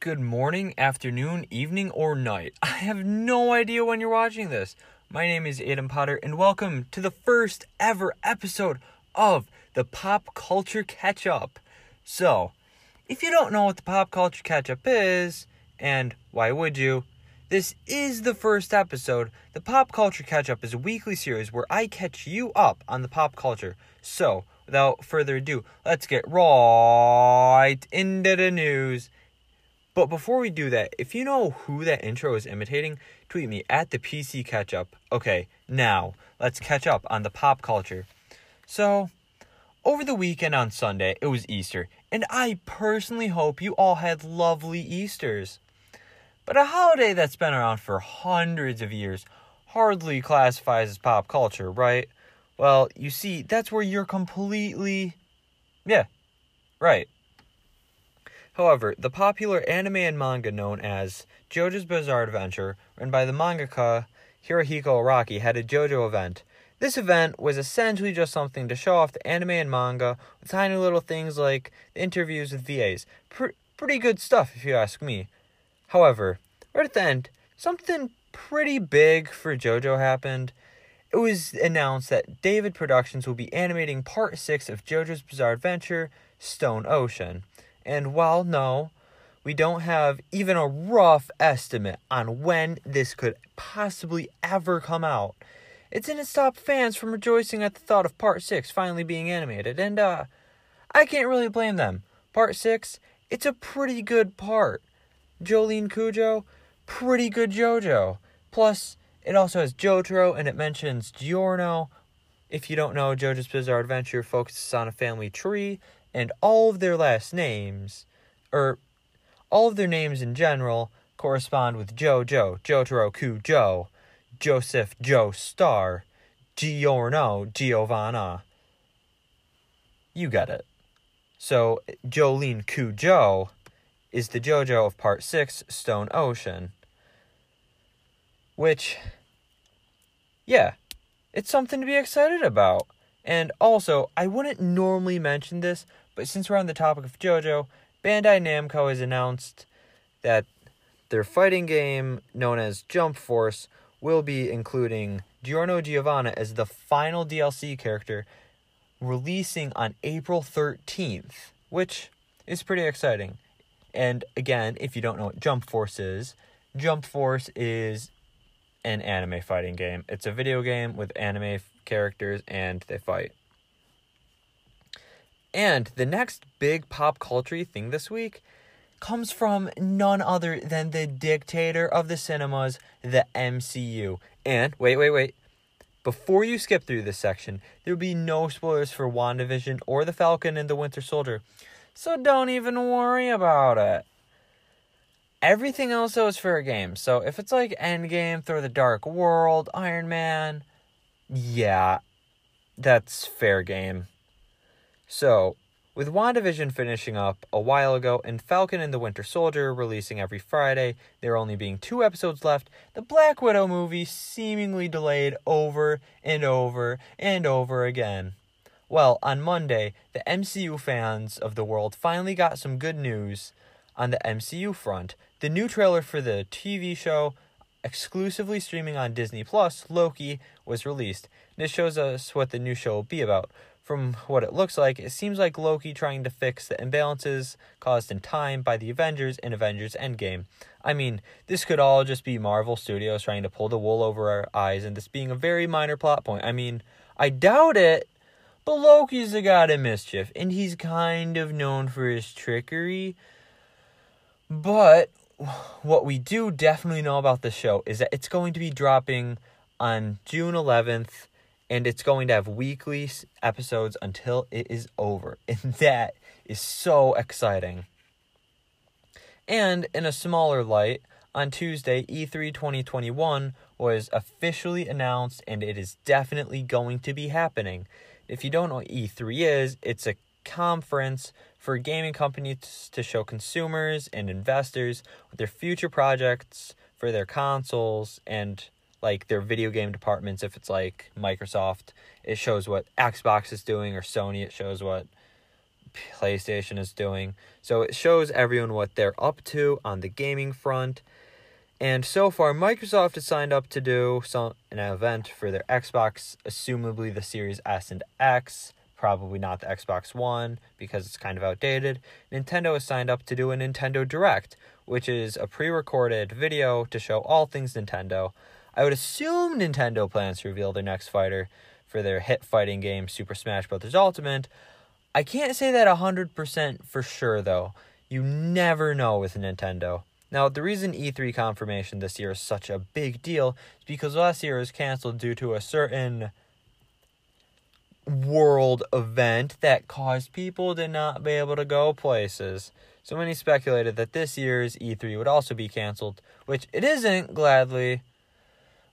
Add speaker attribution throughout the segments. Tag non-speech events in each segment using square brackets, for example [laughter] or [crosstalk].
Speaker 1: good morning, afternoon, evening, or night. [laughs] I have no idea when you're watching this. My name is Adam Potter, and welcome to the first ever episode of the Pop Culture Catch Up. So, if you don't know what the Pop Culture Catch Up is, and why would you? This is the first episode. The Pop Culture Catch Up is a weekly series where I catch you up on the pop culture. So, without further ado, let's get right into the news. But before we do that, if you know who that intro is imitating, tweet me at the PC Catch Up. Okay, now let's catch up on the pop culture. So, over the weekend on Sunday, it was Easter, and I personally hope you all had lovely Easters. But a holiday that's been around for hundreds of years hardly classifies as pop culture, right? Well, you see, that's where you're completely. Yeah, right. However, the popular anime and manga known as JoJo's Bizarre Adventure, run by the mangaka Hirohiko Araki, had a JoJo event. This event was essentially just something to show off the anime and manga with tiny little things like interviews with VAs. Pr- pretty good stuff, if you ask me. However, right at the end, something pretty big for JoJo happened. It was announced that David Productions will be animating part 6 of JoJo's Bizarre Adventure, Stone Ocean. And while no, we don't have even a rough estimate on when this could possibly ever come out, it didn't stop fans from rejoicing at the thought of part 6 finally being animated. And, uh, I can't really blame them. Part 6, it's a pretty good part. Jolyne Cujoh, pretty good JoJo. Plus, it also has Jotaro and it mentions Giorno. If you don't know, JoJo's Bizarre Adventure focuses on a family tree and all of their last names, or all of their names in general, correspond with JoJo, Jotaro Kujo, Joseph Joestar, Giorno Giovanna. You get it. So, Jolyne Cujoh is the JoJo of Part 6, Stone Ocean. Which, yeah, it's something to be excited about. And also, I wouldn't normally mention this, but since we're on the topic of JoJo, Bandai Namco has announced that their fighting game known as Jump Force will be including Giorno Giovanna as the final DLC character releasing on April 13th, which is pretty exciting. And again, if you don't know what Jump Force is, Jump Force is an anime fighting game. It's a video game with anime characters and they fight. And the next big pop culture thing this week comes from none other than the dictator of the cinemas, the MCU. And wait, wait, wait. Before you skip through this section, there will be no spoilers for WandaVision or The Falcon and the Winter Soldier. So don't even worry about it. Everything else though is fair game. So if it's like Endgame, Thor the Dark World, Iron Man, yeah, that's fair game. So, with WandaVision finishing up a while ago and Falcon and the Winter Soldier releasing every Friday, there only being two episodes left, the Black Widow movie seemingly delayed over and over and over again. Well, on Monday, the MCU fans of the world finally got some good news on the MCU front. The new trailer for the TV show exclusively streaming on Disney Plus, Loki, was released. This shows us what the new show will be about. From what it looks like, it seems like Loki trying to fix the imbalances caused in time by the Avengers in Avengers Endgame. I mean, this could all just be Marvel Studios trying to pull the wool over our eyes and this being a very minor plot point. I mean, I doubt it, but Loki's the god of mischief, and he's kind of known for his trickery. But what we do definitely know about the show is that it's going to be dropping on June 11th and it's going to have weekly episodes until it is over. [laughs] And that is so exciting. And in a smaller light, on Tuesday, E3 2021 was officially announced and it is definitely going to be happening. If you don't know what E3 is, it's a conference for gaming companies to show consumers and investors their future projects for their consoles and like their video game departments if it's like Microsoft it shows what Xbox is doing or Sony it shows what PlayStation is doing. So it shows everyone what they're up to on the gaming front. And so far, Microsoft has signed up to do some an event for their Xbox, assumably the Series S and X, probably not the Xbox One because it's kind of outdated. Nintendo has signed up to do a Nintendo Direct, which is a pre-recorded video to show all things Nintendo. I would assume Nintendo plans to reveal their next fighter for their hit fighting game Super Smash Bros. Ultimate. I can't say that 100% for sure though. You never know with Nintendo. Now, the reason E3 confirmation this year is such a big deal is because last year was canceled due to a certain world event that caused people to not be able to go places. So many speculated that this year's E3 would also be canceled, which it isn't, gladly,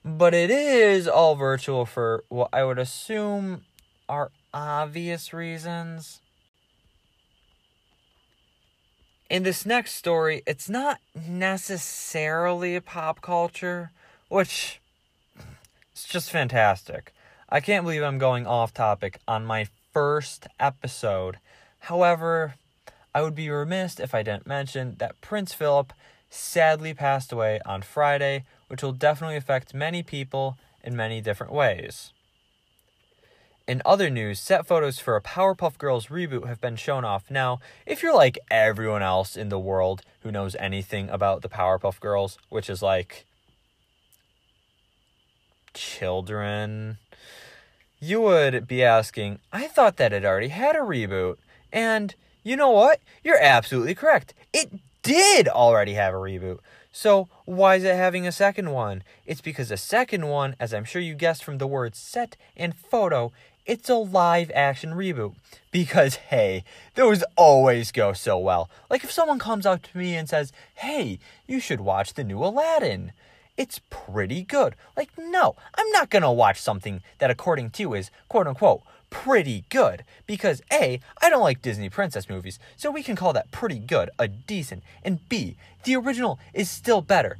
Speaker 1: but it is all virtual for what I would assume are obvious reasons. In this next story, it's not necessarily pop culture, which is just fantastic. I can't believe I'm going off topic on my first episode. However, I would be remiss if I didn't mention that Prince Philip sadly passed away on Friday, which will definitely affect many people in many different ways. In other news, set photos for a Powerpuff Girls reboot have been shown off. Now, if you're like everyone else in the world who knows anything about the Powerpuff Girls, which is like children, you would be asking, I thought that it already had a reboot. And you know what? You're absolutely correct. It did already have a reboot. So, why is it having a second one? It's because the second one, as I'm sure you guessed from the words set and photo, it's a live action reboot. [laughs] Because, hey, those always go so well. Like if someone comes up to me and says, hey, you should watch the new Aladdin. It's pretty good. Like, no, I'm not gonna watch something that, according to you, is quote unquote pretty good. Because A, I don't like Disney princess movies, so we can call that pretty good a decent. And B, the original is still better.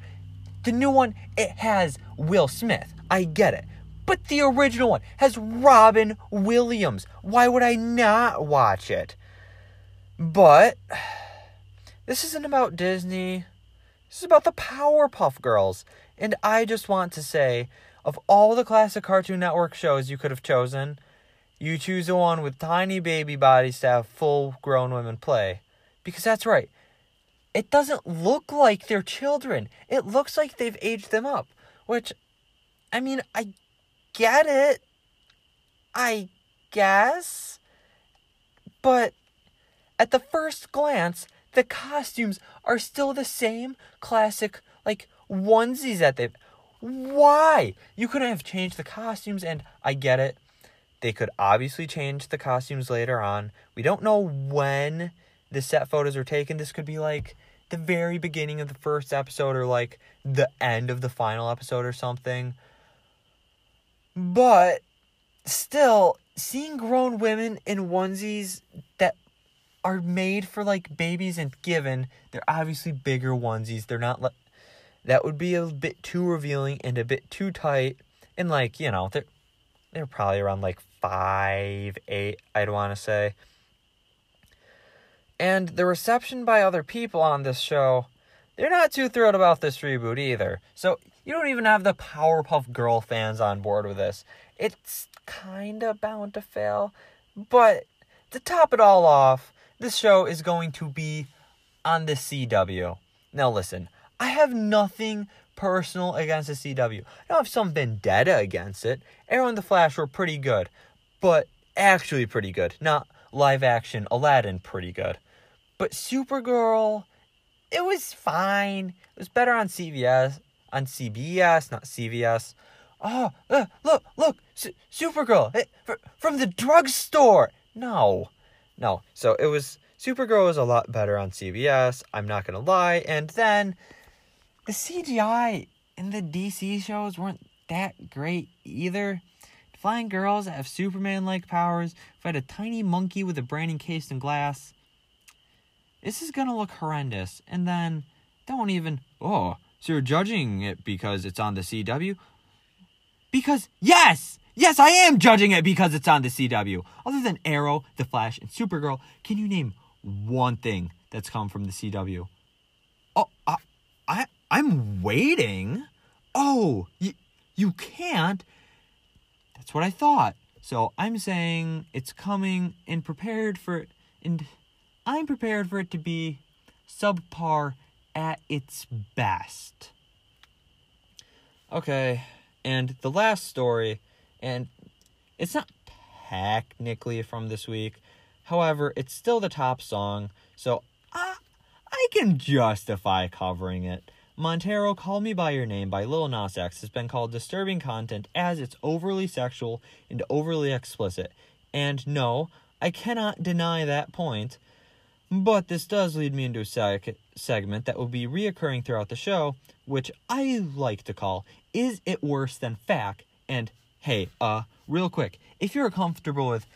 Speaker 1: The new one, it has Will Smith. I get it. But the original one has Robin Williams. Why would I not watch it? But this isn't about Disney. This is about the Powerpuff Girls. And I just want to say of all the classic Cartoon Network shows you could have chosen, you choose the one with tiny baby bodies to have full grown women play. Because that's right. It doesn't look like they're children. It looks like they've aged them up. Which, I mean, I get it. I guess. But at the first glance, the costumes are still the same classic, like, onesies that they've. Why? You couldn't have changed the costumes, and I get it. They could obviously change the costumes later on. We don't know when the set photos are taken. This could be like the very beginning of the first episode or like the end of the final episode or something. But still, seeing grown women in onesies that are made for like babies and given, they're obviously bigger onesies. They're not like that would be a bit too revealing and a bit too tight. And like, you know, they're they're probably around like five, eight, I'd wanna say. And the reception by other people on this show, they're not too thrilled about this reboot either. So you don't even have the Powerpuff Girl fans on board with this. It's kinda bound to fail. But to top it all off, this show is going to be on the CW. Now listen, I have nothing personal against the CW. I don't have some vendetta against it. Arrow and the Flash were pretty good, but actually pretty good. Not live action Aladdin pretty good. But Supergirl, it was fine. It was better on CBS on CBS, not CVS. Oh, uh, look, look, S- Supergirl hey, from the drugstore. No, no. So it was Supergirl was a lot better on CBS. I'm not gonna lie. And then the CGI in the DC shows weren't that great either. Flying girls that have Superman-like powers fight a tiny monkey with a brain encased in glass. This is gonna look horrendous. And then don't even oh so you're judging it because it's on the CW? Because, yes, yes, I am judging it because it's on the CW. Other than Arrow, The Flash, and Supergirl, can you name one thing that's come from the CW? I'm waiting. Oh, you, you can't. That's what I thought. So I'm saying it's coming and prepared for and I'm prepared for it to be subpar at its best. Okay, and the last story, and it's not technically from this week. However, it's still the top song, so I, I can justify covering it. Montero Call Me By Your Name by Lil Nas X has been called disturbing content as it's overly sexual and overly explicit. And no, I cannot deny that point. But this does lead me into a seg- segment that will be reoccurring throughout the show, which I like to call Is It Worse Than Fack? And hey, uh, real quick, if you're comfortable with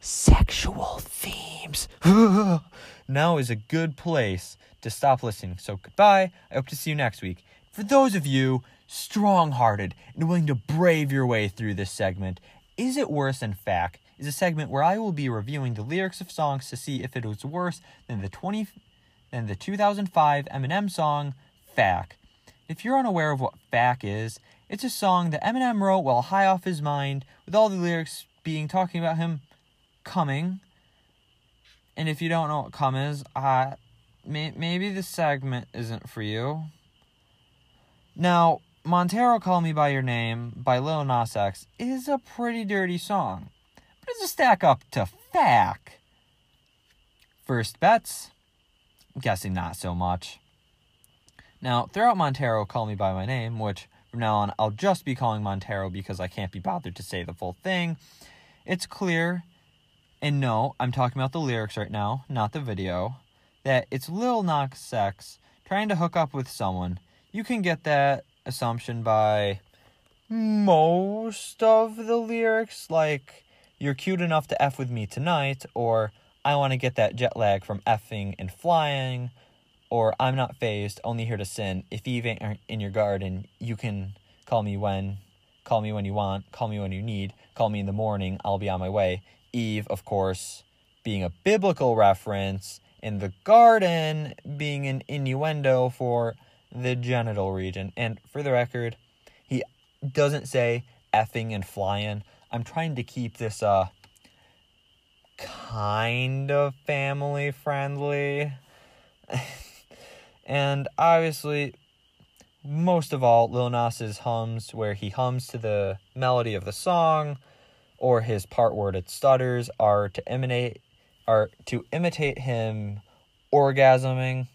Speaker 1: sexual themes, [laughs] now is a good place to stop listening. So goodbye. I hope to see you next week. For those of you strong hearted and willing to brave your way through this segment, Is It Worse Than Fack? is a segment where I will be reviewing the lyrics of songs to see if it was worse than the 20 than the 2005 Eminem song Fack. If you're unaware of what Fack is, it's a song that Eminem wrote while high off his mind, with all the lyrics being talking about him coming. And if you don't know what cum is, uh, may- maybe this segment isn't for you. Now, Montero Call Me By Your Name by Lil Nas X is a pretty dirty song. But it's a stack up to Fack? First bets? I'm guessing not so much. Now, throughout Montero Call Me By My Name, which from now on I'll just be calling Montero because I can't be bothered to say the full thing, it's clear, and no, I'm talking about the lyrics right now, not the video, that it's Lil Nas X trying to hook up with someone. You can get that assumption by most of the lyrics, like, you're cute enough to F with me tonight, or I want to get that jet lag from effing and flying, or I'm not phased, only here to sin. If Eve ain't er, in your garden, you can call me when, call me when you want, call me when you need, call me in the morning, I'll be on my way. Eve, of course, being a biblical reference, and the garden being an innuendo for the genital region. And for the record, he doesn't say effing and flying. I'm trying to keep this uh kind of family friendly. [laughs] and obviously most of all Lil Nas's hums where he hums to the melody of the song or his part it stutters are to emanate are to imitate him orgasming.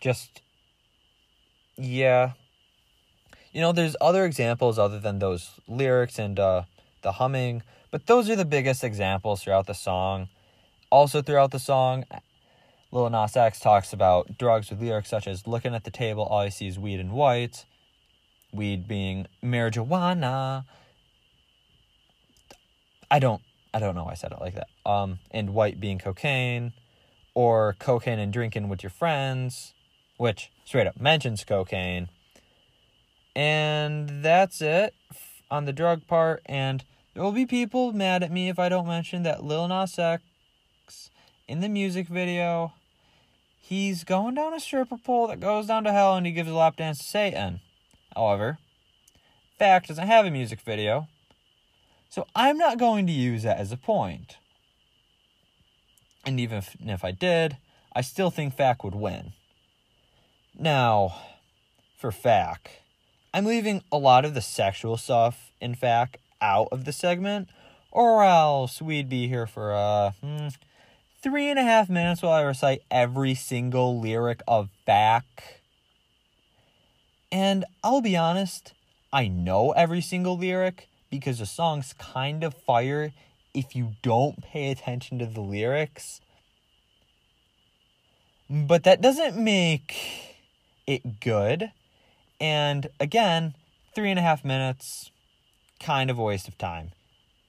Speaker 1: Just yeah. You know there's other examples other than those lyrics and uh, the humming but those are the biggest examples throughout the song. Also throughout the song Lil Nas X talks about drugs with lyrics such as looking at the table all I see is weed and white. Weed being marijuana I don't I don't know why I said it like that um and white being cocaine or cocaine and drinking with your friends which straight up mentions cocaine and that's it on the drug part. And there will be people mad at me if I don't mention that Lil Nas X in the music video, he's going down a stripper pole that goes down to hell and he gives a lap dance to Satan. However, Fack doesn't have a music video, so I'm not going to use that as a point. And even if, if I did, I still think Fack would win. Now, for Fack, I'm leaving a lot of the sexual stuff, in Fack out of the segment, or else we'd be here for uh, hmm, three and a half minutes while I recite every single lyric of Fack. And I'll be honest, I know every single lyric because the song's kind of fire if you don't pay attention to the lyrics. But that doesn't make it good. And again, three and a half minutes, kind of a waste of time.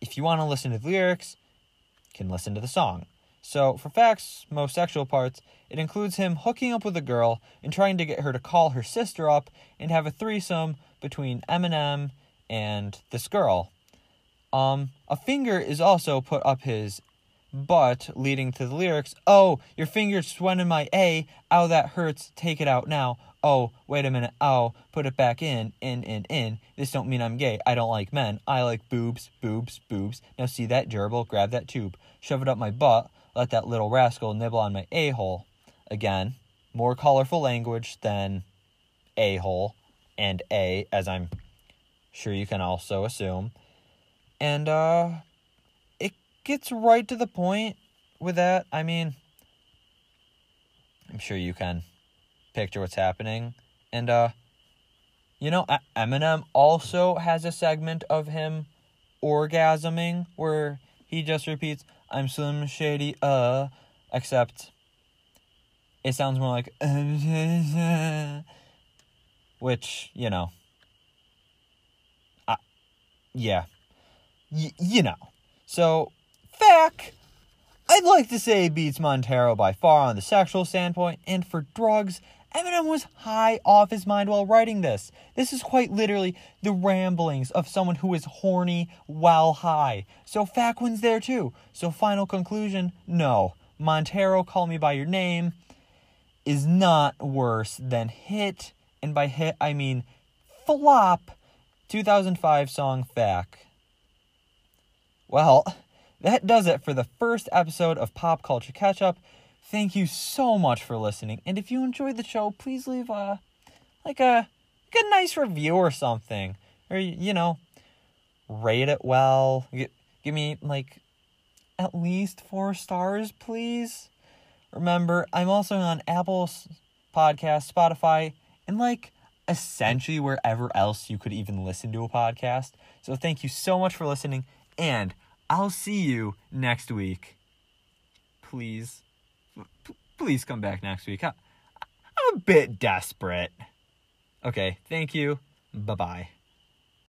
Speaker 1: If you want to listen to the lyrics, you can listen to the song. So, for Fack's most sexual parts, it includes him hooking up with a girl and trying to get her to call her sister up and have a threesome between Eminem and this girl. Um, a finger is also put up his butt, leading to the lyrics, Oh, your finger's went in my A. Ow, that hurts. Take it out now. Oh, wait a minute. Oh, put it back in, in, in, in. This don't mean I'm gay. I don't like men. I like boobs, boobs, boobs. Now see that gerbil? Grab that tube. Shove it up my butt. Let that little rascal nibble on my a-hole. Again, more colorful language than a-hole and a, as I'm sure you can also assume. And, uh, it gets right to the point with that. I mean, I'm sure you can picture what's happening. And, uh, you know, Eminem also has a segment of him orgasming where he just repeats, I'm Slim Shady, uh, except it sounds more like, [laughs] which, you know, yeah, y- you know. So, Fack, I'd like to say beats Montero by far on the sexual standpoint, and for drugs, Eminem was high off his mind while writing this. This is quite literally the ramblings of someone who is horny while high. So Faquin's there too. So final conclusion, no. Montero, Call Me By Your Name is not worse than Hit, and by hit I mean flop, 2005 song Fack. Well, that does it for the first episode of Pop Culture Catch Up. Thank you so much for listening. And if you enjoyed the show, please leave a like a, a nice review or something. Or you know, rate it well. Give, give me like at least 4 stars, please. Remember, I'm also on Apple Podcast, Spotify, and like essentially wherever else you could even listen to a podcast. So thank you so much for listening and I'll see you next week. Please please come back next week. I'm a bit desperate. Okay, thank you. Bye bye.